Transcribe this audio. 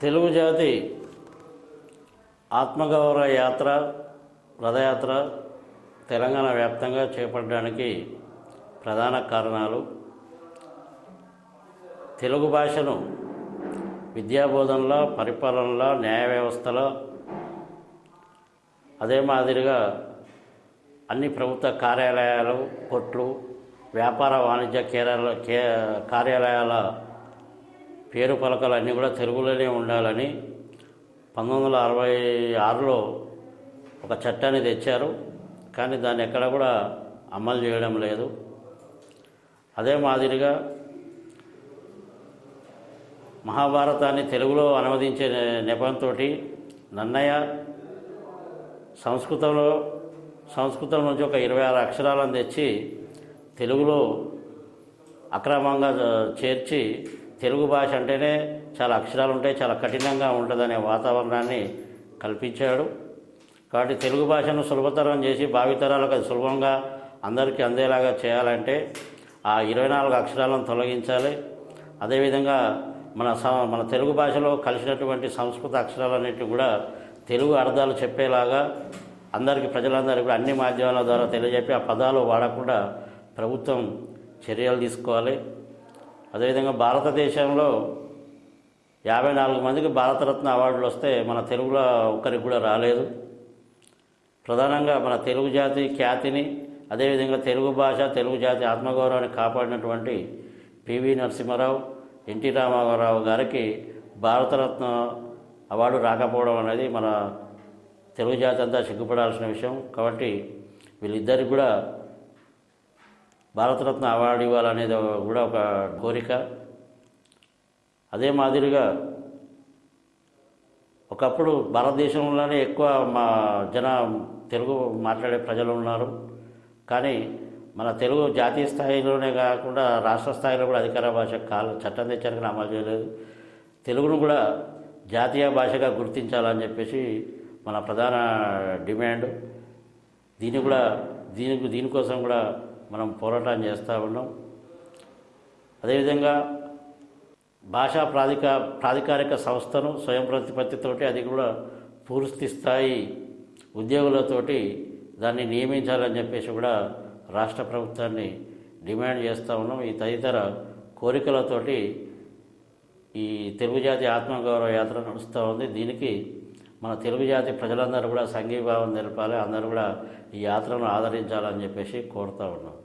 తెలుగు జాతి ఆత్మగౌరవ యాత్ర రథయాత్ర తెలంగాణ వ్యాప్తంగా చేపట్టడానికి ప్రధాన కారణాలు తెలుగు భాషను విద్యాబోధనలో పరిపాలనలో న్యాయ వ్యవస్థలో అదే మాదిరిగా అన్ని ప్రభుత్వ కార్యాలయాలు కొట్లు వ్యాపార వాణిజ్య కేరళ కే కార్యాలయాల పేరు పలకలు అన్నీ కూడా తెలుగులోనే ఉండాలని పంతొమ్మిది వందల అరవై ఆరులో ఒక చట్టాన్ని తెచ్చారు. కానీ దాన్ని ఎక్కడ కూడా అమలు చేయడం లేదు. అదే మాదిరిగా మహాభారతాన్ని తెలుగులో అనువదించే నెపంతో నన్నయ్య సంస్కృతంలో సంస్కృతం నుంచి ఒక ఇరవై ఆరు అక్షరాలను తెచ్చి తెలుగులో అక్రమంగా చేర్చి తెలుగు భాష అంటేనే చాలా అక్షరాలు ఉంటాయి చాలా కఠినంగా ఉంటుందనే వాతావరణాన్ని కల్పించాడు. కాబట్టి తెలుగు భాషను సులభతరం చేసి భావితరాలకు అది సులభంగా అందరికీ అందేలాగా చేయాలంటే ఆ ఇరవై నాలుగు అక్షరాలను తొలగించాలి. అదేవిధంగా మన స- మన తెలుగు భాషలో కలిసినటువంటి సంస్కృత అక్షరాలన్నింటినీ కూడా తెలుగు అర్థాలు చెప్పేలాగా అందరికీ ప్రజలందరికీ కూడా అన్ని మాధ్యమాల ద్వారా తెలియజెప్పి ఆ పదాలు వాడకుండా ప్రభుత్వం చర్యలు తీసుకోవాలి. అదేవిధంగా భారతదేశంలో యాభై నాలుగు మందికి భారతరత్న అవార్డులు వస్తే మన తెలుగులో ఒక్కరికి కూడా రాలేదు. ప్రధానంగా మన తెలుగు జాతి ఖ్యాతిని అదేవిధంగా తెలుగు భాష తెలుగు జాతి ఆత్మగౌరవాన్ని కాపాడినటువంటి P V Narasimha Rao N T Rama Rao గారికి భారతరత్న అవార్డు రాకపోవడం అనేది మన తెలుగు జాతి అంతా సిగ్గుపడాల్సిన విషయం. కాబట్టి వీళ్ళిద్దరికి కూడా భారతరత్న అవార్డు ఇవ్వాలనేది కూడా ఒక కోరిక. అదే మాదిరిగా ఒకప్పుడు భారతదేశంలోనే ఎక్కువ మా జన తెలుగు మాట్లాడే ప్రజలు ఉన్నారు. కానీ మన తెలుగు జాతీయ స్థాయిలోనే కాకుండా రాష్ట్ర స్థాయిలో కూడా అధికార భాష కాల చట్టం తెచ్చారు కానీ అమలు చేయలేదు. తెలుగును కూడా జాతీయ భాషగా గుర్తించాలని చెప్పేసి మన ప్రధాన డిమాండ్. దీన్ని కూడా దీని దీనికోసం కూడా మనం పోరాటం చేస్తూ ఉన్నాం. అదేవిధంగా భాషా ప్రాధిక ప్రాధికారిక సంస్థను స్వయం ప్రతిపత్తితోటి అది కూడా పూర్తి స్థాయి ఉద్యోగులతోటి దాన్ని నియమించాలని చెప్పేసి కూడా రాష్ట్ర ప్రభుత్వాన్ని డిమాండ్ చేస్తూ ఉన్నాం. ఈ తదితర కోరికలతోటి ఈ తెలుగు జాతి ఆత్మగౌరవ యాత్ర నడుస్తూ ఉంది. దీనికి మన తెలుగు జాతి ప్రజలందరూ కూడా సంఘీభావం నిలపాలి అందరూ కూడా ఈ యాత్రను ఆదరించాలని చెప్పేసి కోరుతా ఉన్నాం.